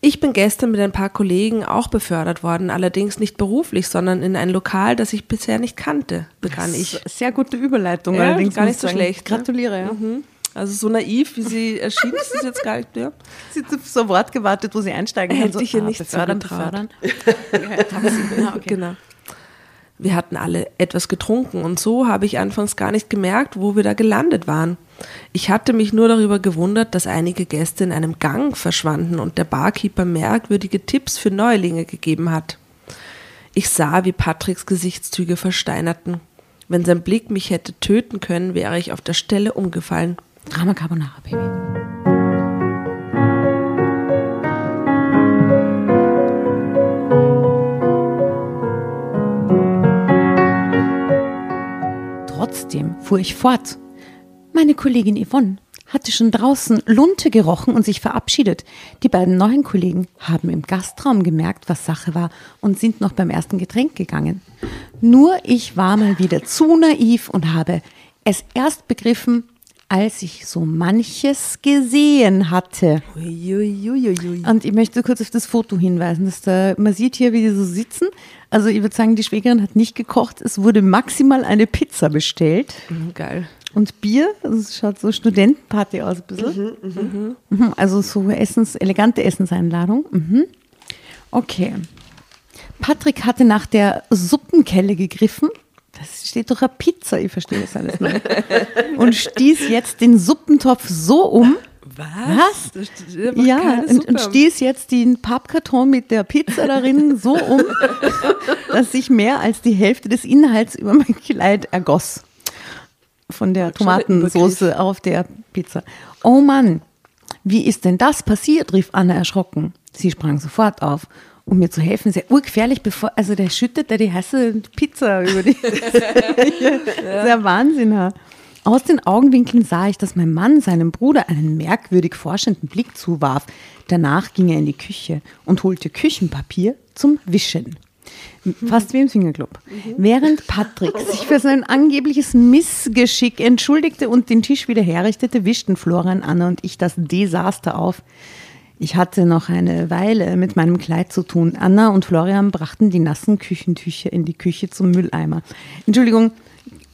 Ich bin gestern mit ein paar Kollegen auch befördert worden, allerdings nicht beruflich, sondern in ein Lokal, das ich bisher nicht kannte, begann ich. Sehr gute Überleitung, Ja, allerdings. gar nicht so sagen. schlecht, ne? Gratuliere, ja. Mhm. Also so naiv, wie sie erschien, ist es jetzt gar nicht. Ja. [LAUGHS] Sie hat so ein Wort gewartet, wo sie einsteigen kann. Hätte ich ihr nicht befördern, befördern. Ja, Taxi, ja, okay. [LAUGHS] Genau. Wir hatten alle etwas getrunken und so habe ich anfangs gar nicht gemerkt, wo wir da gelandet waren. Ich hatte mich nur darüber gewundert, dass einige Gäste in einem Gang verschwanden und der Barkeeper merkwürdige Tipps für Neulinge gegeben hat. Ich sah, wie Patricks Gesichtszüge versteinerten. Wenn sein Blick mich hätte töten können, wäre ich auf der Stelle umgefallen. Drama Carbonara, Baby. Trotzdem fuhr ich fort. Meine Kollegin Yvonne hatte schon draußen Lunte gerochen und sich verabschiedet. Die beiden neuen Kollegen haben im Gastraum gemerkt, was Sache war und sind noch beim ersten Getränk gegangen. Nur ich war mal wieder zu naiv und habe es erst begriffen, als ich so manches gesehen hatte. Uiuiuiui. Und ich möchte kurz auf das Foto hinweisen. Dass da, man sieht hier, wie die so sitzen. Also ich würde sagen, die Schwägerin hat nicht gekocht. Es wurde maximal eine Pizza bestellt. Geil. Und Bier, es schaut so Studentenparty aus ein bisschen. Mhm, Also so Essens, elegante Essenseinladung. Mhm. Okay. Patrick hatte nach der Suppenkelle gegriffen. Das steht doch eine Pizza, ich verstehe das alles nicht. [LAUGHS] Und stieß jetzt den Suppentopf so um. Was? Einfach Ja, und, und stieß jetzt den Pappkarton mit der Pizza darin [LAUGHS] so um, dass sich mehr als die Hälfte des Inhalts über mein Kleid ergoss. Von der Tomatensauce auf der Pizza. Oh Mann, wie ist denn das passiert? rief Anna erschrocken. Sie sprang sofort auf, um mir zu helfen. Sehr urgefährlich, bevor, also der schüttet da die heiße Pizza über die. [LAUGHS] [LAUGHS] Sehr Wahnsinn. Aus den Augenwinkeln sah ich, dass mein Mann seinem Bruder einen merkwürdig forschenden Blick zuwarf. Danach ging er in die Küche und holte Küchenpapier zum Wischen. Fast wie im Fingerclub. Während Patrick sich für sein angebliches Missgeschick entschuldigte und den Tisch wieder herrichtete, wischten Florian, Anna und ich das Desaster auf. Ich hatte noch eine Weile mit meinem Kleid zu tun. Anna und Florian brachten die nassen Küchentücher in die Küche zum Mülleimer. Entschuldigung,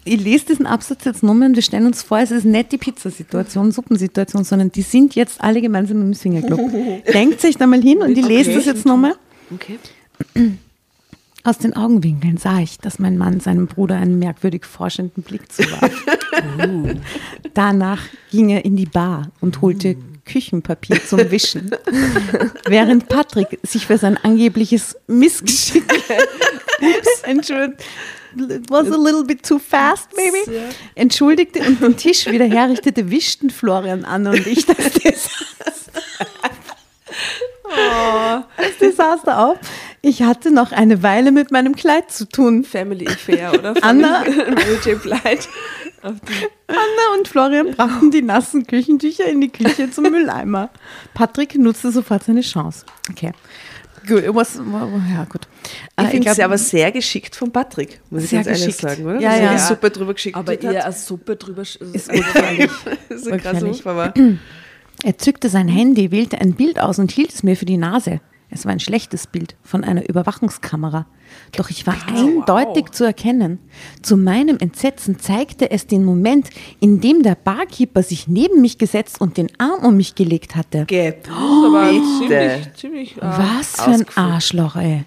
ich lese diesen Absatz jetzt nochmal und wir stellen uns vor, es ist nicht die Pizzasituation, Suppensituation, sondern die sind jetzt alle gemeinsam im Swingerclub. [LAUGHS] Denkt sich da mal hin und ich lese das jetzt nochmal. Okay. Aus den Augenwinkeln sah ich, dass mein Mann seinem Bruder einen merkwürdig forschenden Blick zuwarf. [LAUGHS] Danach ging er in die Bar und holte Küchenpapier zum Wischen. [LAUGHS] Während Patrick sich für sein angebliches Missgeschick, ups, Entschuldigung, it was a little bit too fast, maybe, entschuldigte und den Tisch wieder herrichtete, wischten Florian an und ich das [LAUGHS] Desaster. Das Desaster auf. Ich hatte noch eine Weile mit meinem Kleid zu tun. Family Affair, oder? [LAUGHS] Anna. Mary [LAUGHS] die Anna und Florian brachten die nassen Küchentücher in die Küche zum Mülleimer. Patrick nutzte sofort seine Chance. Okay. Gut, was, ja, gut. Ich Äh, finde es aber sehr geschickt von Patrick, muss ich Sehr ganz ehrlich geschickt. sagen, oder? Ja, Dass er ja. die Suppe drüber geschickt Aber hat. ihr eine Suppe drüber sch- ist urgefährlich. Das [LAUGHS] ist ein krasser. Er zückte sein Handy, wählte ein Bild aus und hielt es mir für die Nase. Es war ein schlechtes Bild von einer Überwachungskamera. Doch ich war eindeutig zu erkennen. Zu meinem Entsetzen zeigte es den Moment, in dem der Barkeeper sich neben mich gesetzt und den Arm um mich gelegt hatte. Geht. aber Bitte. ziemlich, ziemlich. Äh, Was für ein. Arschloch, ey.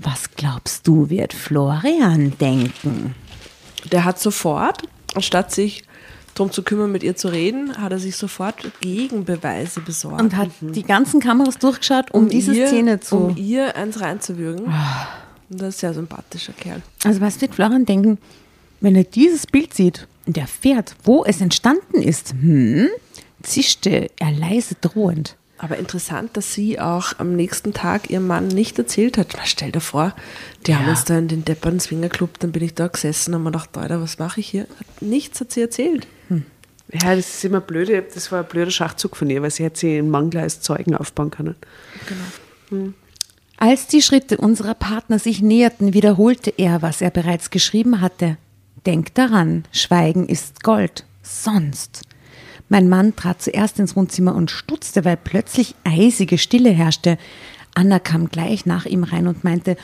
Was glaubst du, wird Florian denken? der hat sofort, anstatt sich darum zu kümmern, mit ihr zu reden, hat er sich sofort Gegenbeweise besorgt. Und hat die ganzen Kameras durchgeschaut, um, diese ihr, Szene zu. Um ihr eins reinzuwürgen. Und das ist ja sympathischer Kerl. Also was wird Florian denken, wenn er dieses Bild sieht und erfährt, wo es entstanden ist? Hm? Zischte er leise drohend. Aber interessant, dass sie auch am nächsten Tag ihrem Mann nicht erzählt hat. Was, Stell dir vor, die haben uns da in den Deppern Swingerclub, dann bin ich da gesessen und mir gedacht, Alter, was mache ich hier? Hat, nichts hat sie erzählt. Ja, das ist immer blöde. Das war ein blöder Schachzug von ihr, weil sie hätte sie in Mangel als Zeugen aufbauen können. Als die Schritte unserer Partner sich näherten, wiederholte er, was er bereits geschrieben hatte. Denk daran, Schweigen ist Gold. Sonst. Mein Mann trat zuerst ins Wohnzimmer und stutzte, weil plötzlich eisige Stille herrschte. Anna kam gleich nach ihm rein und meinte,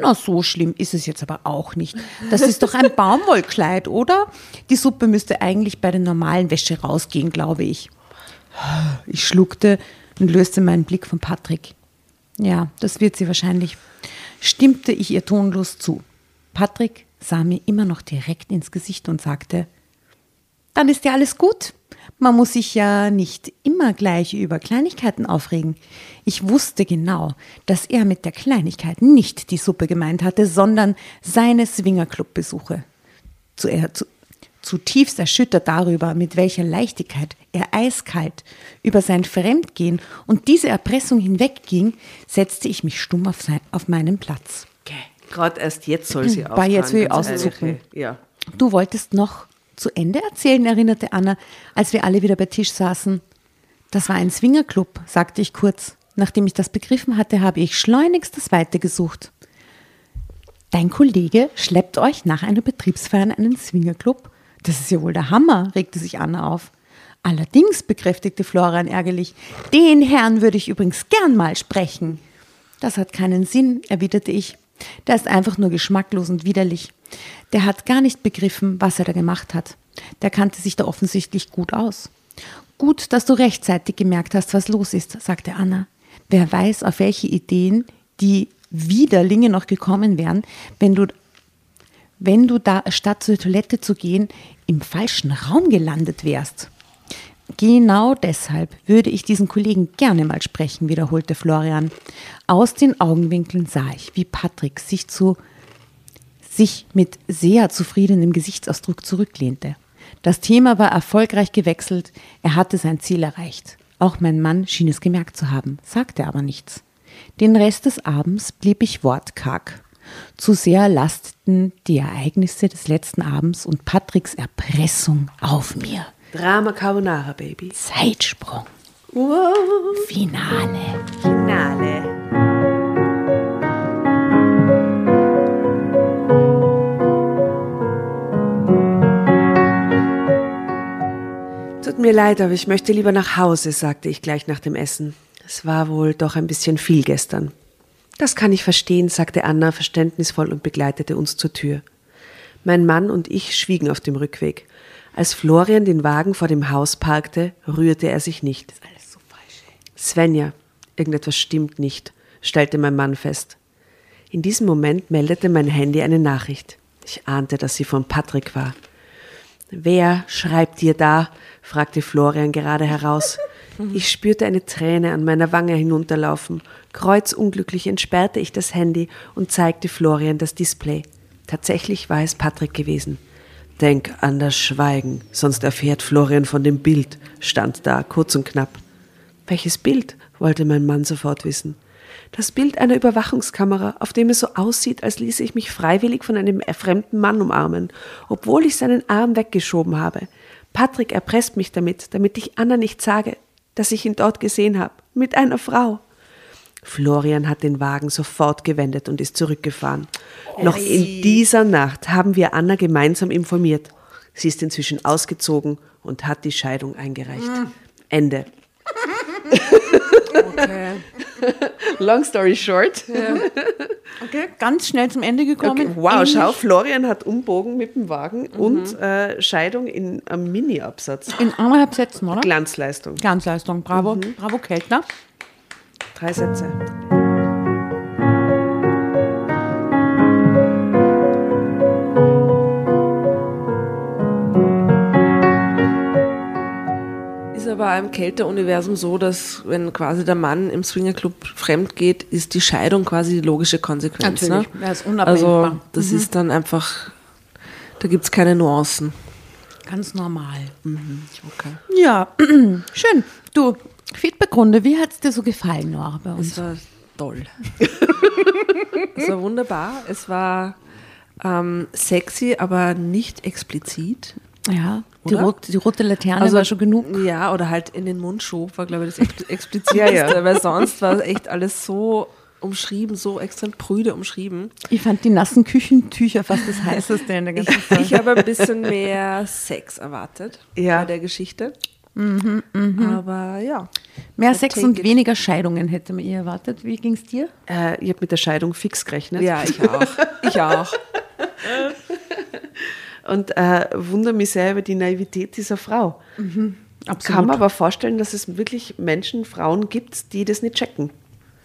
na so schlimm ist es jetzt aber auch nicht. Das ist doch ein [LAUGHS] Baumwollkleid, oder? Die Suppe müsste eigentlich bei der normalen Wäsche rausgehen, glaube ich. Ich schluckte und löste meinen Blick von Patrick. Ja, das wird sie wahrscheinlich. Stimmte ich ihr tonlos zu. Patrick sah mir immer noch direkt ins Gesicht und sagte, dann ist ja alles gut. Man muss sich ja nicht immer gleich über Kleinigkeiten aufregen. Ich wusste genau, dass er mit der Kleinigkeit nicht die Suppe gemeint hatte, sondern seine Swingerclub-Besuche. Zu, er, zu, zutiefst erschüttert darüber, mit welcher Leichtigkeit er eiskalt über sein Fremdgehen und diese Erpressung hinwegging, setzte ich mich stumm auf, sein, auf meinen Platz. Gerade erst jetzt soll sie War auffahren. jetzt will ich ganz ehrlich. auszucken. Ja. Du wolltest noch zu Ende erzählen, erinnerte Anna, als wir alle wieder bei Tisch saßen. Das war ein Swingerclub, sagte ich kurz. Nachdem ich das begriffen hatte, habe ich schleunigst das Weite gesucht. Dein Kollege schleppt euch nach einer Betriebsfeier in einen Swingerclub? Das ist ja wohl der Hammer, regte sich Anna auf. Allerdings, bekräftigte Florian ärgerlich, den Herrn würde ich übrigens gern mal sprechen. Das hat keinen Sinn, erwiderte ich. Der ist einfach nur geschmacklos und widerlich. Der hat gar nicht begriffen, was er da gemacht hat. Der kannte sich da offensichtlich gut aus. Gut, dass du rechtzeitig gemerkt hast, was los ist, sagte Anna. Wer weiß, auf welche Ideen die Widerlinge noch gekommen wären, wenn du, wenn du da statt zur Toilette zu gehen, im falschen Raum gelandet wärst. Genau deshalb würde ich diesen Kollegen gerne mal sprechen, wiederholte Florian. Aus den Augenwinkeln sah ich, wie Patrick sich zu sich mit sehr zufriedenem Gesichtsausdruck zurücklehnte. Das Thema war erfolgreich gewechselt, er hatte sein Ziel erreicht. Auch mein Mann schien es gemerkt zu haben, sagte aber nichts. Den Rest des Abends blieb ich wortkarg. Zu sehr lasteten die Ereignisse des letzten Abends und Patricks Erpressung auf mir. Drama Carbonara, Baby. Zeitsprung. Wow. Finale. Finale. Tut mir leid, aber ich möchte lieber nach Hause, sagte ich gleich nach dem Essen. Es war wohl doch ein bisschen viel gestern. Das kann ich verstehen, sagte Anna verständnisvoll und begleitete uns zur Tür. Mein Mann und ich schwiegen auf dem Rückweg. Als Florian den Wagen vor dem Haus parkte, rührte er sich nicht. Svenja, irgendetwas stimmt nicht, stellte mein Mann fest. In diesem Moment meldete mein Handy eine Nachricht. Ich ahnte, dass sie von Patrick war. Wer schreibt dir da? fragte Florian gerade heraus. Ich spürte eine Träne an meiner Wange hinunterlaufen. Kreuzunglücklich entsperrte ich das Handy und zeigte Florian das Display. Tatsächlich war es Patrick gewesen. Denk an das Schweigen, sonst erfährt Florian von dem Bild, stand da, kurz und knapp. Welches Bild? wollte mein Mann sofort wissen. Das Bild einer Überwachungskamera, auf dem es so aussieht, als ließe ich mich freiwillig von einem fremden Mann umarmen, obwohl ich seinen Arm weggeschoben habe. Patrick erpresst mich damit, damit ich Anna nicht sage, dass ich ihn dort gesehen habe, mit einer Frau. Florian hat den Wagen sofort gewendet und ist zurückgefahren. Noch in dieser Nacht haben wir Anna gemeinsam informiert. Sie ist inzwischen ausgezogen und hat die Scheidung eingereicht. Ende. Okay. [LAUGHS] Long story short. Okay, ganz schnell zum Ende gekommen. Okay, wow, In- schau, Florian hat Umbogen mit dem Wagen und äh, Scheidung in einem Mini-Absatz. In anderthalb Sätzen, oder? Glanzleistung. Glanzleistung. Bravo, bravo Keltner. Drei Sätze. Ist aber im Kälteuniversum so, dass wenn quasi der Mann im Swingerclub fremd geht, ist die Scheidung quasi die logische Konsequenz. Natürlich, ne? ist unabwendbar. Also das ist dann einfach, da gibt es keine Nuancen. Ganz normal. Okay. Ja, [CLEARS THROAT] schön. Du, Feedbackrunde, wie hat es dir so gefallen, Nora, bei uns? Es war toll. [LAUGHS] es war wunderbar. Es war ähm, sexy, aber nicht explizit. Ja, die, rot, die rote Laterne war schon genug. Ja, oder halt in den Mund schob, war, glaube ich, das Expl- [LAUGHS] expliziteste, Ja, ja. weil sonst war echt alles so umschrieben, so extrem prüde umschrieben. Ich fand die nassen Küchentücher fast das [LAUGHS] heißeste in der ganzen Folge. Ich habe ein bisschen mehr Sex erwartet Ja. bei der Geschichte. Aber ja. Mehr Sex und it. weniger Scheidungen hätte man ihr erwartet. Wie ging es dir? Äh, ich habe mit der Scheidung fix gerechnet. Ja, ich auch. Ich auch. [LAUGHS] Und äh, wundere mich sehr über die Naivität dieser Frau. Kann man aber vorstellen, dass es wirklich Menschen, Frauen gibt, die das nicht checken.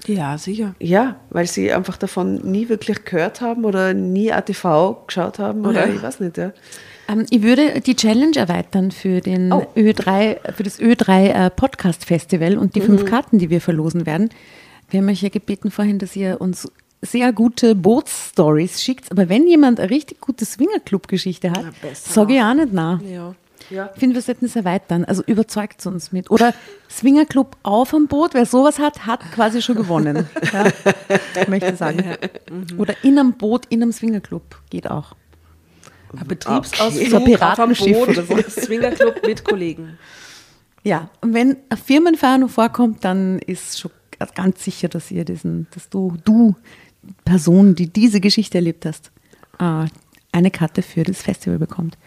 Ja, sicher. Ja, weil sie einfach davon nie wirklich gehört haben oder nie ATV geschaut haben oder Ja. ich weiß nicht. Ja. Ähm, ich würde die Challenge erweitern für, den Oh. Ö3, für das Ö3 äh, Podcast Festival und die Mhm. fünf Karten, die wir verlosen werden. Wir haben euch ja gebeten vorhin, dass ihr uns sehr gute Bootsstories schickt. Aber wenn jemand eine richtig gute Swingerclub-Geschichte hat, sage ich auch nicht nach. Ja. Ich finde, wir sollten es erweitern. Also überzeugt uns mit. Oder Swingerclub auf am Boot, wer sowas hat, hat quasi schon gewonnen. Ja, ich [LAUGHS] möchte sagen. Mhm. Oder in einem Boot, in einem Swingerclub. Geht auch. Betriebsausflug Okay. So ein auf Piratenschiff Boot. Swingerclub mit Kollegen. Ja, und wenn eine Firmenfeier noch vorkommt, dann ist schon ganz sicher, dass ihr diesen, dass du, du, Person, die diese Geschichte erlebt hast, äh, eine Karte für das Festival bekommt.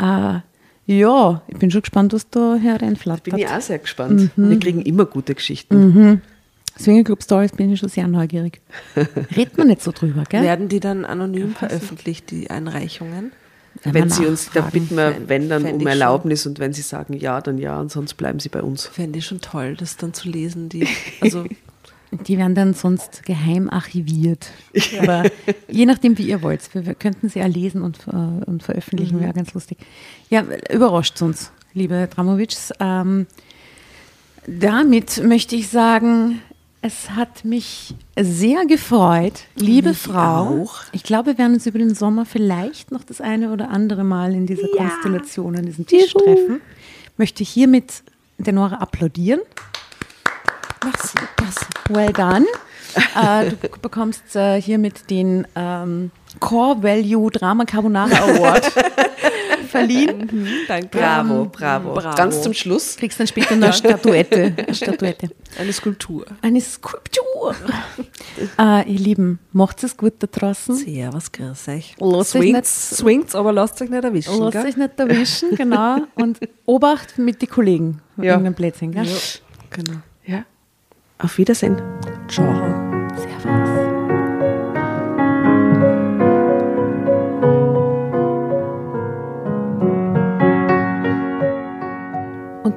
Äh, ja, ich bin schon gespannt, was da hereinflattert. Bin ich auch sehr gespannt. Mhm. Wir kriegen immer gute Geschichten. Swingerclub Stories bin ich schon sehr neugierig. [LAUGHS] Redet man nicht so drüber, gell? Werden die dann anonym veröffentlicht, die Einreichungen? Wenn wir sie uns, da bitten wir, wenn dann um ich schon. Erlaubnis und wenn sie sagen ja, dann ja und sonst bleiben sie bei uns. Fände ich schon toll, das dann zu lesen. Die, [LAUGHS] also Die werden dann sonst geheim archiviert. Aber je nachdem, wie ihr wollt. Wir, könnten sie ja lesen und, äh, und veröffentlichen, wäre ganz lustig. Ja, überrascht uns, liebe Dramovics. Ähm, damit möchte ich sagen, es hat mich sehr gefreut, liebe Mich Frau. auch. Ich glaube, wir werden uns über den Sommer vielleicht noch das eine oder andere Mal in dieser Konstellation an diesem Tisch treffen. Möchte hiermit der Nora applaudieren. merci, merci. Well done. äh, du bekommst äh, hiermit den ähm, Core Value Drama Carbonara Award [LAUGHS] verliehen. Danke. Bravo, bravo, bravo. Ganz zum Schluss. Kriegst dann später eine Statuette. Eine [LAUGHS] Statuette. Eine Skulptur. Eine Skulptur. äh, ihr Lieben, macht es gut da draußen. Sehr, was grüß euch. Lasst euch Swingt's, nicht- swingt's, aber lasst euch nicht erwischen. Lasst gell? euch nicht erwischen, genau. Und Obacht mit den Kollegen. Ja. Irgendein Blödsinn, gell? Ja, genau. Ja. Auf Wiedersehen. Ciao. Servus.